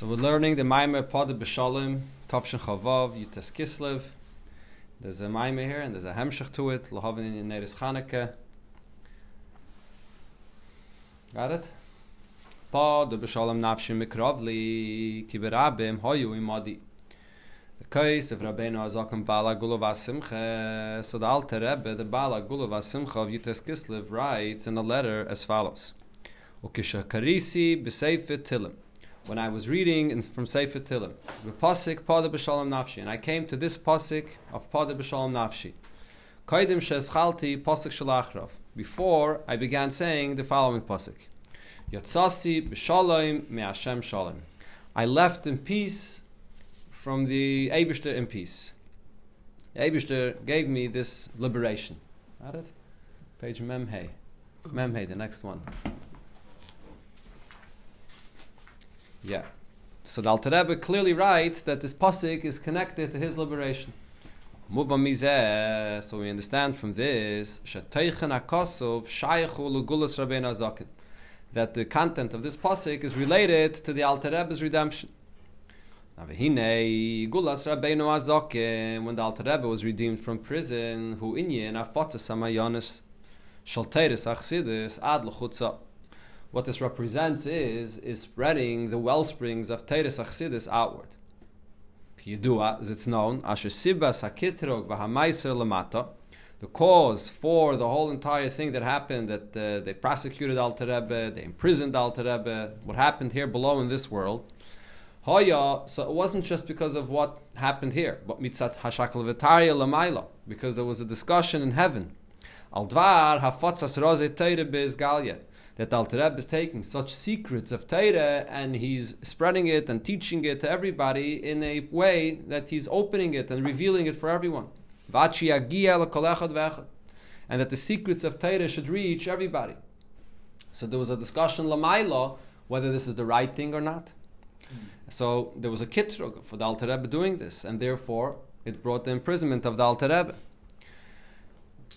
So we're learning the Maimer Pod B'Shalom, Tavshin Chavav, Yutes Kislev. There's a Maimer here and there's a Hemshech to it, Lahavin in Neres Chanukah. Got it? Pod B'Shalom Nafshim Mikrovli, Kiberabim, Hoyu Imadi. The case of Rabbeinu Azakim Bala. So the Alter Rebbe, the Bala Asimcha of Yutes Kislev, writes in a letter as follows. Ukisha Karisi B'Seifet Tilim when I was reading in, from Sefer Tilim, Pasik Pada B'Shalom Nafshi, and I came to this Pasik of Pada B'Shalom Nafshi. Kaidim Sheschalti Pasik Shalachrov. Before I began saying the following Pasik. Yatsasi B'Shalom Me'ashem Shalom. I left in peace from the Eibishter in peace. The gave me this liberation. Got it? Page Memhei. Memhei, the next one. Yeah. So the Alter Rebbe clearly writes that this pasuk is connected to his liberation. So we understand from this that the content of this pasuk is related to the Alter Rebbe's redemption. When the Alter Rebbe was redeemed from prison, who inyin afotzas amayonis shalteris achsidis ad l'chutzah what this represents is is spreading the well springs of Teres Achsidis outward. Yidua, as it's known, V'Hamaiser Lamata, the cause for the whole entire thing that happened, that uh, they prosecuted Alter Rebbe, they imprisoned Alter Rebbe, what happened here below in this world, Hoya, so it wasn't just because of what happened here, but mitzat hashakal v'tarya lamaila, because there was a discussion in heaven. Al dvar hafatzas roze teire bezgalya that Alter Rebbe is taking such secrets of Torah and he's spreading it and teaching it to everybody in a way that he's opening it and revealing it for everyone. And that the secrets of Torah should reach everybody. So there was a discussion lamaila whether this is the right thing or not. So there was a kitrug for the Alter Rebbe doing this, and therefore it brought the imprisonment of the Alter Rebbe.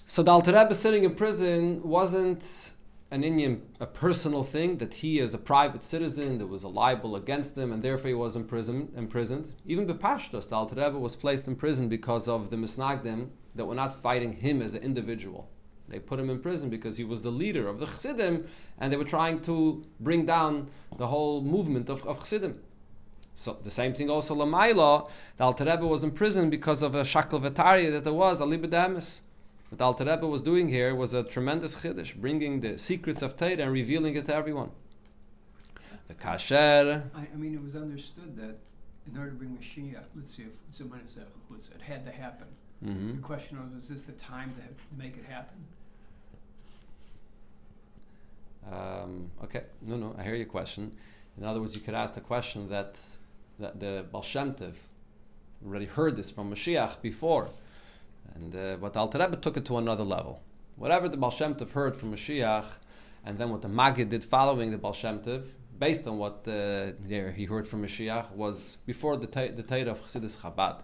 So the Alter Rebbe sitting in prison wasn't an inyan a personal thing that he as a private citizen there was a libel against him and therefore he was imprisoned imprisoned. Even Bepashtos the Alter Rebbe was placed in prison because of the Misnagdim that were not fighting him as an individual. They put him in prison because he was the leader of the Chassidim and they were trying to bring down the whole movement of, of Chassidim. So the same thing also Lamaila the Alter Rebbe was in prison because of a Shakal Vetari that there was a Libedemis what Alter Rebbe was doing here was a tremendous chiddush, bringing the secrets of Torah and revealing it to everyone. The kasher. I, I mean, it was understood that in order to bring Mashiach, let's see if someone said it had to happen. Mm-hmm. The question was, was this the time to make it happen? Um, okay, no, no, I hear your question. In other words, you could ask the question that, that the Baal Shem Tov already heard this from Mashiach before. And uh, but Alter Rebbe took it to another level. Whatever the Baal Shem Tov heard from Mashiach, and then what the Maggid did following the Baal Shem Tov, based on what uh, he heard from Mashiach, was before the the Torah of Chassidus Chabad.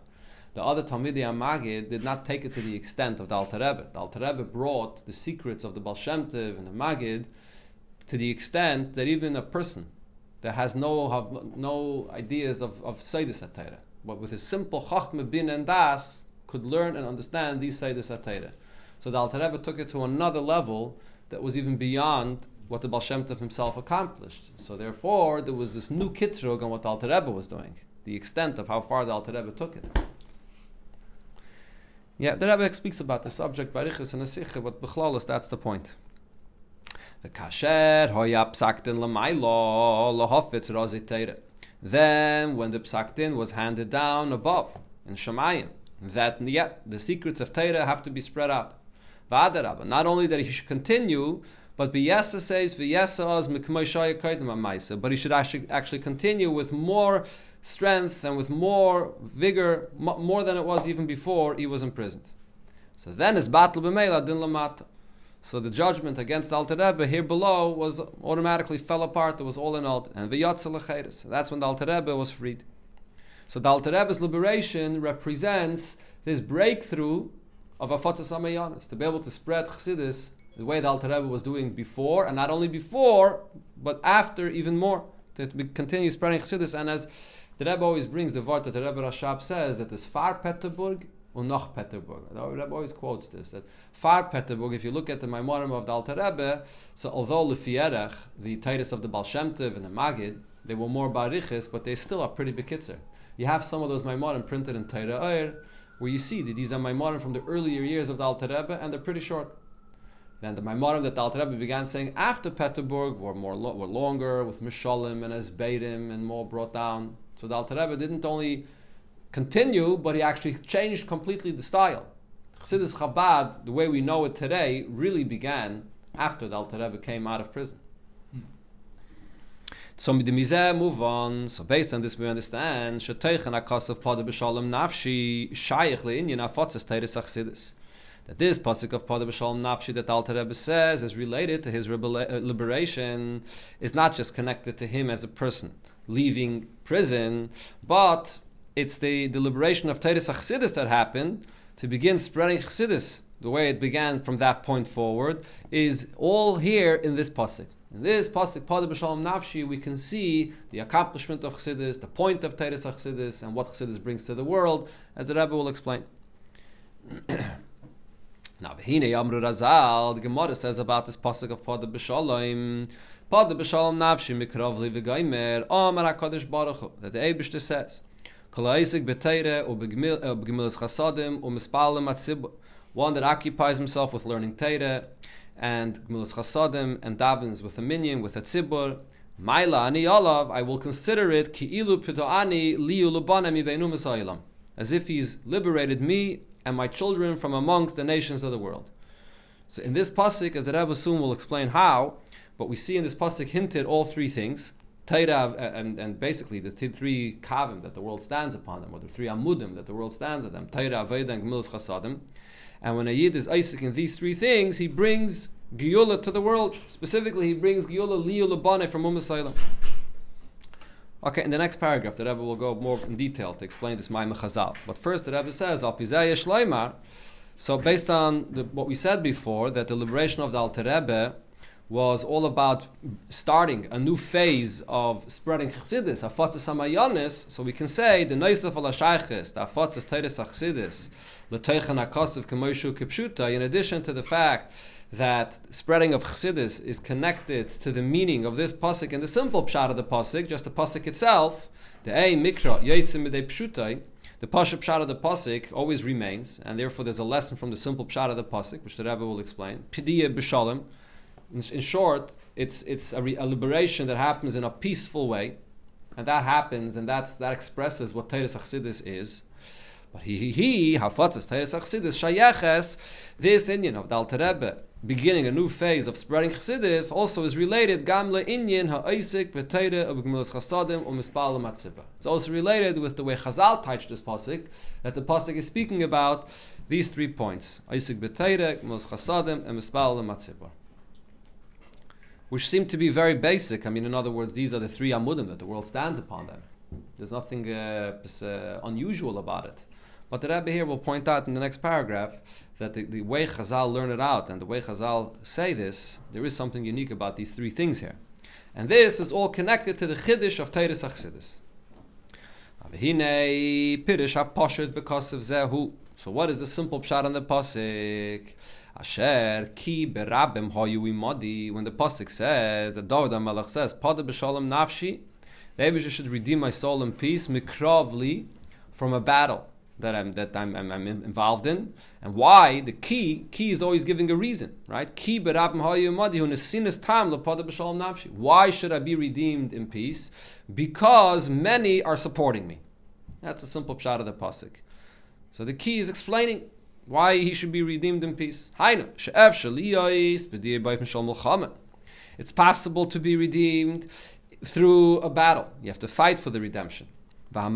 The other Talmidei Maggid did not take it to the extent of the Alter Rebbe. The Alter Rebbe brought the secrets of the Baal Shem Tov and the Maggid to the extent that even a person that has no have no ideas of of Seidus but with a simple Chachma bin and Das could learn and understand these Seides HaTeireh. So the Alter Rebbe took it to another level that was even beyond what the Baal Shem Tov himself accomplished. So therefore, there was this new kitrug on what the Alter Rebbe was doing, the extent of how far the Alter Rebbe took it. Yeah, the Rebbe speaks about the subject, Barichus and Asicha, but Bechlalis, that's the point. Then, when the psaktin was handed down above in Shemayim, that yeah, the secrets of Torah have to be spread out. Not only that he should continue, but Biyasa says but he should actually actually continue with more strength and with more vigor, more than it was even before he was imprisoned. So then his battle b'meila din lamata. So the judgment against Alter Rebbe here below was automatically fell apart. It was all in all, and v'yotzel That's when the Alter Rebbe was freed. So the Alter Rebbe's liberation represents this breakthrough of Afatzas Amayanis, to be able to spread Chassidus the way the Alter Rebbe was doing before, and not only before, but after even more, to continue spreading Chassidus. And as the Rebbe always brings the word that the Rebbe Rashab says that there's far Peterburg und noch Peterburg. The Rebbe always quotes this that far Peterburg. If you look at the Maimorim of the Alter Rebbe, so although Lefierech, the Titus of the Baal Shem Tov and the Magid, they were more barichis, but they still are pretty bekitzer. You have some of those Maimorim printed in Torah Oyer, where you see that these are Maimorim from the earlier years of the Alter Rebbe, and they're pretty short. Then the Maimorim that the Alter Rebbe began saying after Peterburg were more were longer with Mishalim and Esbeidim and more brought down. So the Alter Rebbe didn't only continue, but he actually changed completely the style. Chassidus Chabad, the way we know it today, really began after the Alter Rebbe came out of prison. So the move on. So based on this, we understand sheteichen akas of pada b'shalom nafshi shayich leinyan afotzes teiris achsidis. That this pasuk of pada b'shalom nafshi that Alter Rebbe says is related to his uh, liberation, is not just connected to him as a person leaving prison, but it's the, the liberation of teiris achsidis that happened to begin spreading chassidus. The way it began from that point forward is all here in this pasuk. In this pasuk, Pada b'Shalom Nafshi, we can see the accomplishment of Chassidus, the point of Teres Chassidus, and what Chassidus brings to the world, as the Rebbe will explain. now, V'hine Yamru Razal, the Gemara says about this pasuk of Pada b'Shalom, Pada b'Shalom Nafshi mikrav li v'gaimer, Amar HaKadosh Baruch Hu, that the Eibishter says, Kol ha'isik b'teire u b'gemilas chasadim u mispalim atzib, one that occupies himself with learning Teire, and Gmilas Chasadim and davens with a minyan, with a tzibur. Maila ani olav, I will consider it ki'ilu pitoani liu lubana mi beinu as if he's liberated me and my children from amongst the nations of the world. So in this pasuk, as the Rebbe soon will explain how, but we see in this pasuk hinted all three things. Tairav and, and basically the three kavim that the world stands upon them, or the three amudim that the world stands on them, Taira, Veda, and Gemilas Chasadim. And when a Yid is Isaac in these three things, he brings Giyula to the world. Specifically, he brings Giyula Liyula Bane from Umm Okay, in the next paragraph, the Rebbe will go more in detail to explain this Maimah Chazal. But first, the Rebbe says, Al. So, based on the, what we said before, that the liberation of the Alter Rebbe was all about starting a new phase of spreading chassidus, afatzas amayanis. So we can say the noisef al hashayches, the afatzas teres chassidus, l'teichen akasuv k'moishu kipshuta. In addition to the fact that spreading of chassidus is connected to the meaning of this pasuk and the simple pshat of the pasuk, just the pasuk itself, the a mikra yitzim midei pshutai. The pasuk pshat of the pasuk always remains, and therefore there's a lesson from the simple pshat of the pasuk, which the Rebbe will explain. Pidiyah b'shalom in, in short, it's, it's a, re, a, liberation that happens in a peaceful way, and that happens, and that's, that expresses what Teres Achsidis is. But he, he, Hafatzes Teres Achsidis, Shayeches, this inyan of the Alter beginning a new phase of spreading Chassidus, also is related Gamle Inyan Ha'isik B'Teire of Gemilas Chasadim or Mispalim Atziba. It's also related with the way Chazal touched this pasuk, that the pasuk is speaking about these three points: Isik B'Teire, Gemilas Chasadim, and Mispalim Atziba which seem to be very basic. I mean, in other words, these are the three amudim that the world stands upon them. There's nothing uh, uh, unusual about it. But the Rebbe here will point out in the next paragraph that the, the, way Chazal learn it out and the way Chazal say this, there is something unique about these three things here. And this is all connected to the Chiddush of Teres Achsidis. because of Zehu. So what is the simple pshat on the pasuk? Asher ki berabim imadi. When the pasuk says that David Melech says, "Pada b'shalom nafshi," maybe I should redeem my soul in peace, mikravli, from a battle that I'm that I'm, I'm, I'm, involved in, and why the key key is always giving a reason, right? Ki berabim hayu imadi hu nesinas tam lepada b'shalom nafshi. Why should I be redeemed in peace? Because many are supporting me. That's a simple pshat of the pasuk. So the key is explaining why he should be redeemed in peace. It's possible to be redeemed through a battle. You have to fight for the redemption. And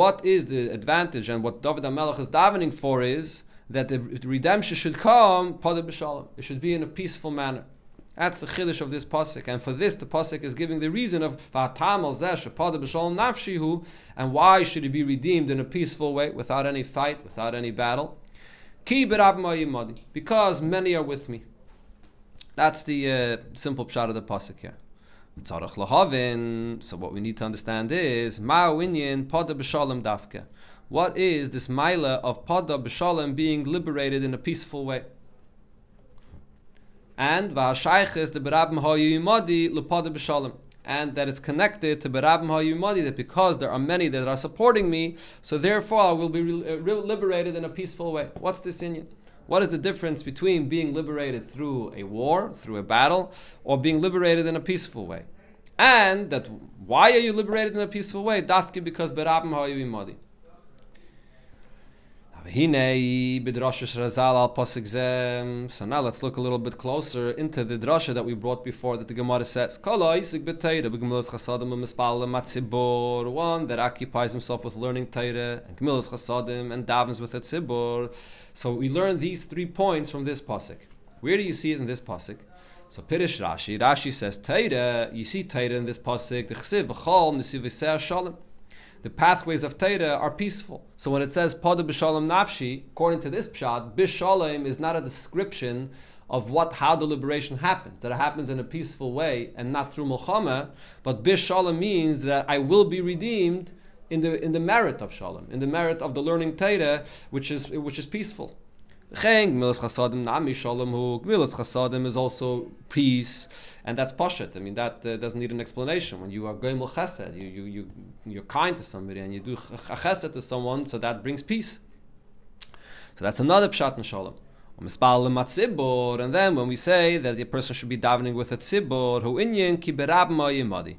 what is the advantage and what David HaMelech is davening for is that the redemption should come, it should be in a peaceful manner. That's the chiddush of this pasuk, and for this the pasuk is giving the reason of va'atam al nafshihu, and why should he be redeemed in a peaceful way, without any fight, without any battle? Ki because many are with me. That's the uh, simple pshat of the pasuk here. So what we need to understand is Ma winyan pada b'shalom. What is this mila of pada b'shalom being liberated in a peaceful way? And v'hashayches the berabim ha'yimadi lepada b'shalom and that it's connected to Berabim HaYumadi, that because there are many that are supporting me, so therefore I will be re- uh, liberated in a peaceful way. What's this in What is the difference between being liberated through a war, through a battle, or being liberated in a peaceful way? And that why are you liberated in a peaceful way? Dafki because Berabim HaYumadi. So now let's look a little bit closer into the drasha that we brought before that the Gemara says, One that occupies himself with learning Torah and Gemilas Chasadim and davens with a. So we learn these three points from this pasuk. Where do you see it in this pasuk? So Pirish Rashi, Rashi says Torah, you see Torah in this pasuk, the Chsiv, Shalom the pathways of Torah are peaceful. So when it says Pada b'shalom nafshi, according to this pshat, b'shalom is not a description of what how the liberation happens. That it happens in a peaceful way and not through milchama, but b'shalom means that I will be redeemed in the in the merit of shalom, in the merit of the learning Torah, which is which is peaceful. Gemilas chasadim nami shalom hu. Gemilas chasadim is also peace, and that's pashat. I mean, that uh, doesn't need an explanation. When you are gemil chesed, you, you, you, you're kind to somebody, and you do chesed to someone, so that brings peace. So that's another pshat in shalom. And then when we say that the person should be davening with a tzibor, hu inyan ki berab ma'yimadi.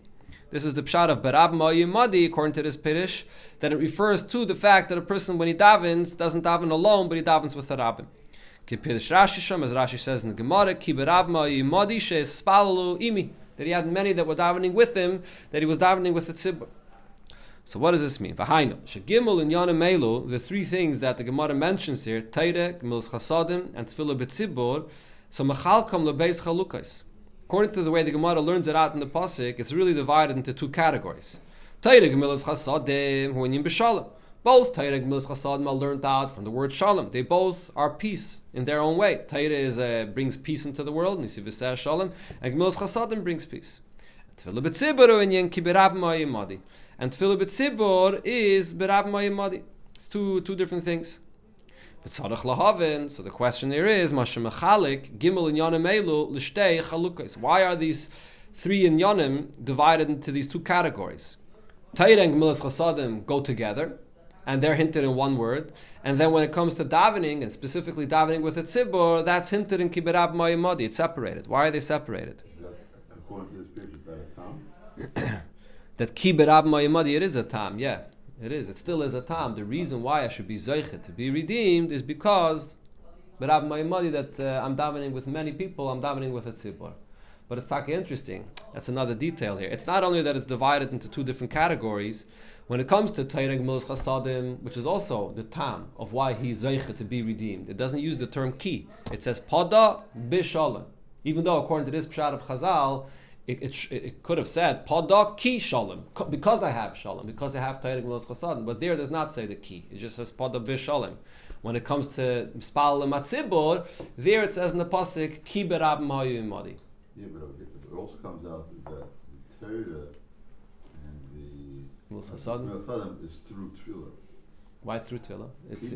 This is the pshat of Barab Madi, according to this Pirish, that it refers to the fact that a person, when he davens, doesn't daven alone, but he davens with a rabbin. Kipirish Rashi Sham, as Rashi says in the Gemara, Ki Barab Madi Spalalu Imi, that he had many that were davening with him, that he was davening with the tzibur. So what does this mean? V'hainu, shegimel and yana melu, the three things that the Gemara mentions here, Teire, Gemilas Chasadim, and Tefillah B'tzibur, so mechalkam lebeis chalukais. According to the way the Gemara learns it out in the pasuk, it's really divided into two categories. Torah Gemilas Chasadim, Huinim B'Shalom. Both Torah Gemilas Chasadim are learned out from the word Shalom. They both are peace in their own way. Is uh, brings peace into the world, Nisi Shalom, and Gemilas Chasadim brings peace. Tefillah B'Tzibur. And Tefillah B'Tzibur is Berab Ma'yimadi. It's two, two different things. So the question here is, Mashemachalik, Gimel and Yonim Elu, Lishtei Chalukais. Why are these three in Yonim divided into these two categories? Taira and Gemilas Chasadim go together, and they're hinted in one word. And then when it comes to davening, and specifically davening with a tzibur, that's hinted in Kiberab Mayimadi. It's separated. Why are they separated? according to this picture, that a tam? that Kiberab Mayimadi, it is a tam, yeah. It is. It still is a time. The reason why I should be zeichet to be redeemed is because, but I have my money that uh, I'm davening with many people. I'm davening with a tzibur. But it's taki interesting. That's another detail here. It's not only that it's divided into two different categories. When it comes to Tayreg Mils Chasadim, which is also the tam of why he's zeichet to be redeemed, it doesn't use the term ki. It says pada bishalom. Even though according to this pshat of Chazal, it, it, it, could have said Pada ki shalom because I have shalom because I have Torah Gemilas Chasadim, but there does not say the ki. It just says Pada bishalom. When it comes to Spal Matzibor, there it says in the pasuk Ki berab imadi. Yeah, but it also comes out that the Torah and the Chasadim is through Tefillah. Why through Tefillah? It's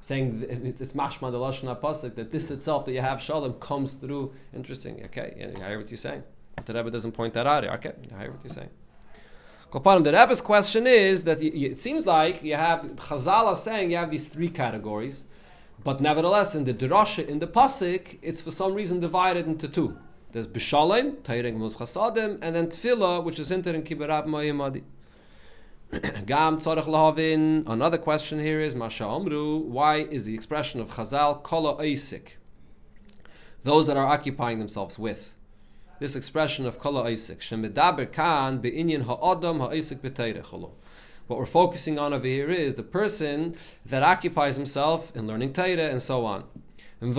saying it's, it's mashma the lashon pasuk that this itself that you have shalom comes through. Interesting. Okay, I hear what you're saying. The Rebbe doesn't point that out. Okay, I hear what you're saying. Kopanim, the Rebbe's question is that it seems like you have Chazala saying you have these three categories, but nevertheless in the Drasha, in the Pasik, it's for some reason divided into two. There's Bishalim, Tayreng Mus Chasadim, and then Tefillah, which is hinted in Kibarab Mayimadi. Gam Tzarech Lahavin. Another question here is Masha Omru. Why is the expression of Chazal Kola Eisik? Those that are occupying themselves with this expression of kala isik shemidaber kan be'inyan ha'adam ha'isik b'teirecholo. What we're focusing on over here is the person that occupies himself in learning Torah and so on. Why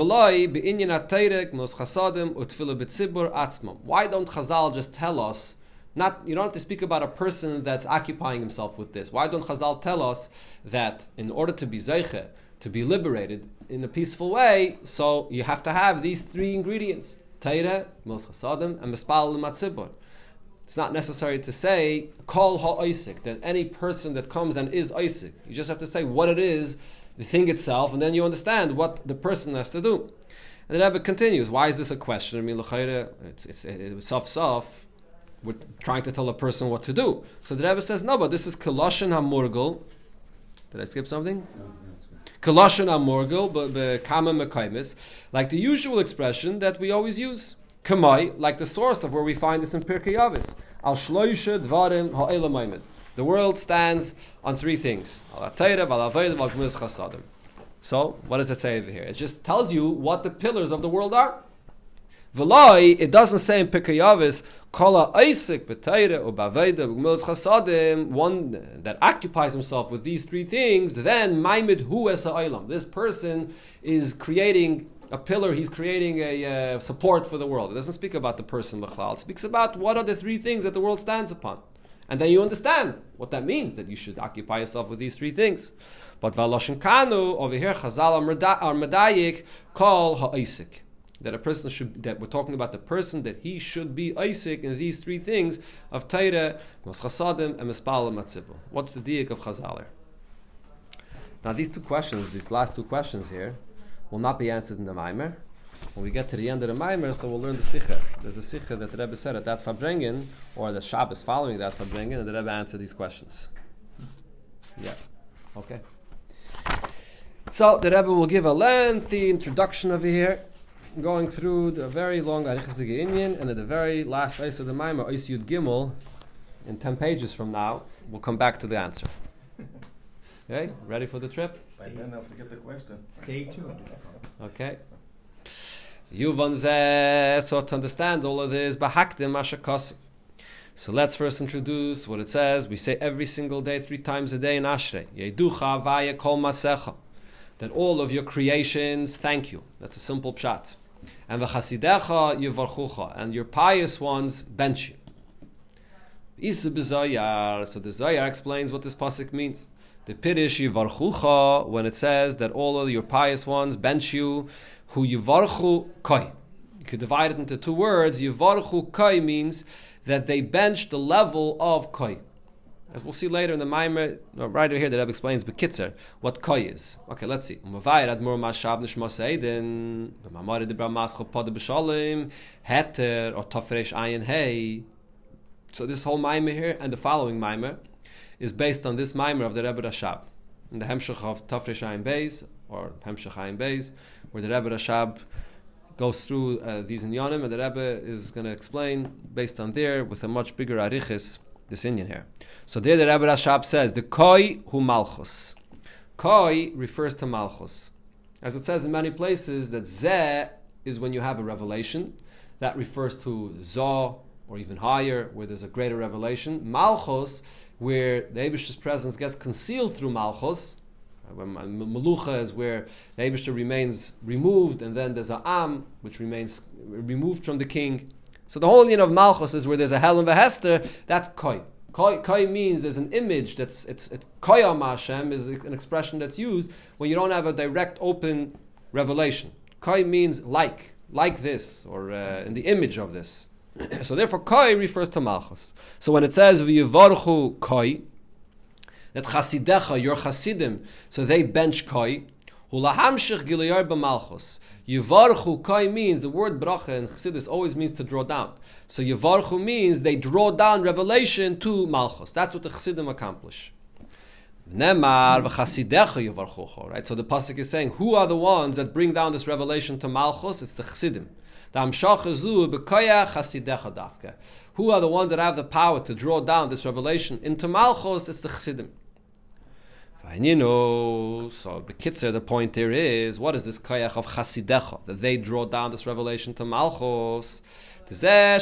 don't Chazal just tell us? Not you don't have to speak about a person that's occupying himself with this. Why don't Chazal tell us that in order to be zeiche, to be liberated in a peaceful way, so you have to have these three ingredients. Teire, Mos Chasadim, and Mispal Matzibur. It's not necessary to say call ha Isaac that any person that comes and is Isaac. You just have to say what it is, the thing itself, and then you understand what the person has to do. And the Rebbe continues. Why is this a question? I mean, it's it's soft soft. We're trying to tell a person what to do. So the Rebbe says no, but this is koloshin hamurgel. Did I skip something? Koloshin hamurgel, but kama mekaimis, like the usual expression that we always use. Kamai, like the source of where we find this in Pirkei Yavis. Al shloisha dvarim. The world stands on three things. So, what does it say over here? It just tells you what the pillars of the world are. V'loi, it doesn't say in Pirkei Kala Isaac b'Tayre or b'Aveda Chasadim, one that occupies himself with these three things, then Maimid Hu Es This person is creating a pillar, he's creating a uh, support for the world. It doesn't speak about the person, Bechlal. It speaks about what are the three things that the world stands upon. And then you understand what that means, that you should occupy yourself with these three things. But Valoshin Kanu, over here, Chazal are Medayik, call Ha'isik. That a person should, that we're talking about the person that he should be Isaac in these three things of Taira, Moschasadim, and Mispal Matzibu. What's the diak of Chazaler? Now, these two questions, these last two questions here, will not be answered in the Maimer. When we get to the end of the Maimer, so we'll learn the Sikha. There's a Sikha that the Rebbe said at that Farbrengen, or the Shabbos following that Farbrengen, and the Rebbe answered these questions. Yeah. Okay. So the Rebbe will give a lengthy introduction over here, going through the very long Arichas inyan, and at the very last Ice of the Maimer, Ice Yud Gimel, in 10 pages from now, we'll come back to the answer. Okay, ready for the trip? By then I'll forget the question. Stay tuned. Okay. Yuvan so to understand all of this, bahakdim ashakas. So let's first introduce what it says. We say every single day, three times a day in Ashrei. Yeducha vaya kol masecha. That all of your creations thank you. That's a simple pshat. And v'chasidecha yivarchucha. And your pious ones bench you. Isa So the Zoyar explains what this pasuk means. The Pirish Yivarchucha, when it says that all of your pious ones bench you, who Yivarchu Koi. You could divide it into two words. Yivarchu Koi means that they bench the level of Koi. As we'll see later in the Maimer, right over here, the Rebbe explains Bekitzer what Koi is. Okay, let's see. Mavayir Admur Mashab Nishma Seidin, B'mamari Dibra Heter, or Tafresh Ayin Hey. So this whole Maimer here and the following Maimer is based on this mimer of the Rebbe Rashab. In the Hemshech of Tafresh Ayin Beis, or Hemshech Ayin Beis, where the Rebbe Rashab goes through uh, these inyanim, and the Rebbe is going to explain, based on there, with a much bigger arichis, this inyan here. So there the Rebbe Rashab says, the koi hu malchus. Koi refers to malchus. As it says in many places, that zeh is when you have a revelation. That refers to zah, or even higher, where there's a greater revelation. Malchus where the Abish's presence gets concealed through Malchus. When Melucha is where the Abishter remains removed, and then there's a Am, which remains removed from the king. So the whole union of Malchus is where there's a Hel and a Hester, that's Koi. Koi, koi means there's an image that's it's it's koyam Hashem is an expression that's used when you don't have a direct open revelation. Koi means like, like this, or uh, in the image of this. so therefore, koi refers to malchus. So when it says v'yivarchu koi, that chasidecha, your chasidim, so they bench koi. Hulahamshich gilayar b'malchus. Yivarchu koi means the word bracha in chassidus always means to draw down. So yivarchu means they draw down revelation to malchus. That's what the chassidim accomplish. Nemar v'chasidecha yivarchucha. Right. So the pasuk is saying, who are the ones that bring down this revelation to malchus? It's the chassidim. Who are the ones that have the power to draw down this revelation into Malchus? It's the Chassidim. You know, so the kitzer, the point here is, what is this koyach of chasidecha that they draw down this revelation to Malchus? When it says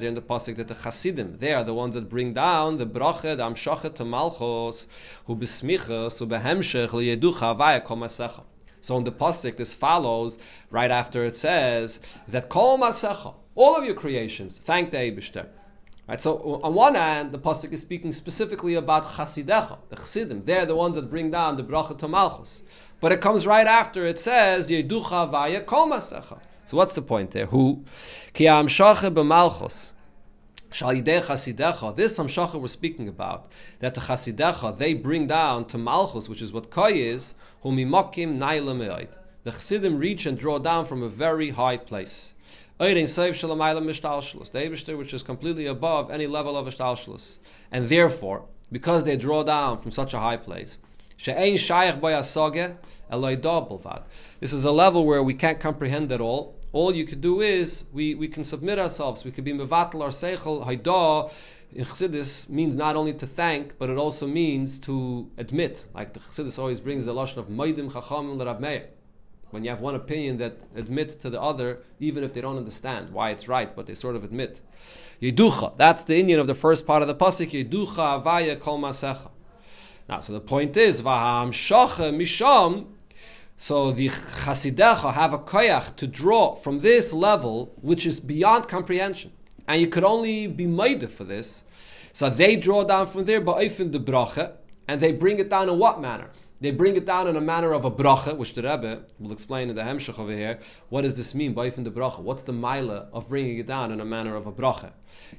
there in the pasuk that the chasidim, they are the ones that bring down the bracha, the amshachet to Malchus, who besmichas, who behemshech liyeducha vaya komasecha. So in the pasuk, this follows right after it says that kol masecha, all of your creations, thank the Eibushter. Right, so on one hand, the pasuk is speaking specifically about chasidecha, the chasidim. They're the ones that bring down the bracha to malchus. But it comes right after it says yeducha vaya kol masecha. So what's the point there? Who? Ki amshacha b'malchus. Shalidei chasidecha. This amshacha we're speaking about, that the chasidecha, they bring down to malchus, which is what koi is, humimokim naila The chasidim reach and draw down from a very high place. Which is completely above any level of ishtalshalus. And therefore, because they draw down from such a high place, this is a level where we can't comprehend it all. All you could do is we, we can submit ourselves. We could be mevatel our seichel haidah. In Chassidus means not only to thank, but it also means to admit. Like the Chassidus always brings the lashon of maidim chacham l'rab meir. When you have one opinion that admits to the other, even if they don't understand why it's right, but they sort of admit. Yeducha, that's the inyan of the first part of the pasuk. Yeducha avaya kol masecha. Now, so the point is, v'ham shacha misham. So the chasidecha have a koyach to draw from this level, which is beyond comprehension, and you could only be made for this. So they draw down from there, ba'ifin de bracha, and they bring it down in what manner? They bring it down in a manner of a bracha, which the Rebbe will explain in the Hemshech over here. What does this mean, ba'ifin the bracha? What's the mila of bringing it down in a manner of a bracha?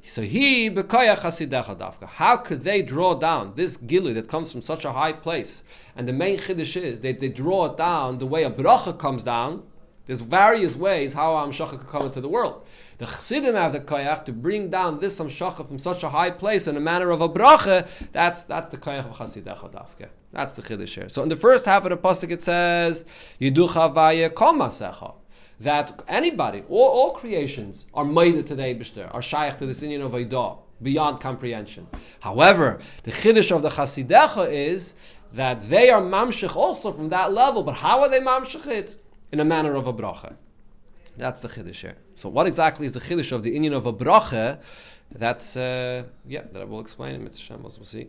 So he. How could they draw down this gilu that comes from such a high place? And the main chiddush is that they draw it down the way a bracha comes down. There's various ways how Amshacha could come into the world. The Chassidim have the koyach to bring down this Amshacha from such a high place in a manner of a bracha. That's that's the koyach of Chasidecha dafke. That's the chiddush here. So in the first half of the pasuk it says Yiducha vaya kol masecha that anybody, all, all creations are made to the Eibishter, are shaykh to this inyan of Eidah, beyond comprehension. However, the chiddush of the Chasidecha is that they are mamshich also from that level, but how are they mamshich it? In a manner of a bracha. That's the chiddush here. So what exactly is the chiddush of the inyan of a bracha? That's, uh, yeah, that I will explain in Mitzvah We'll see.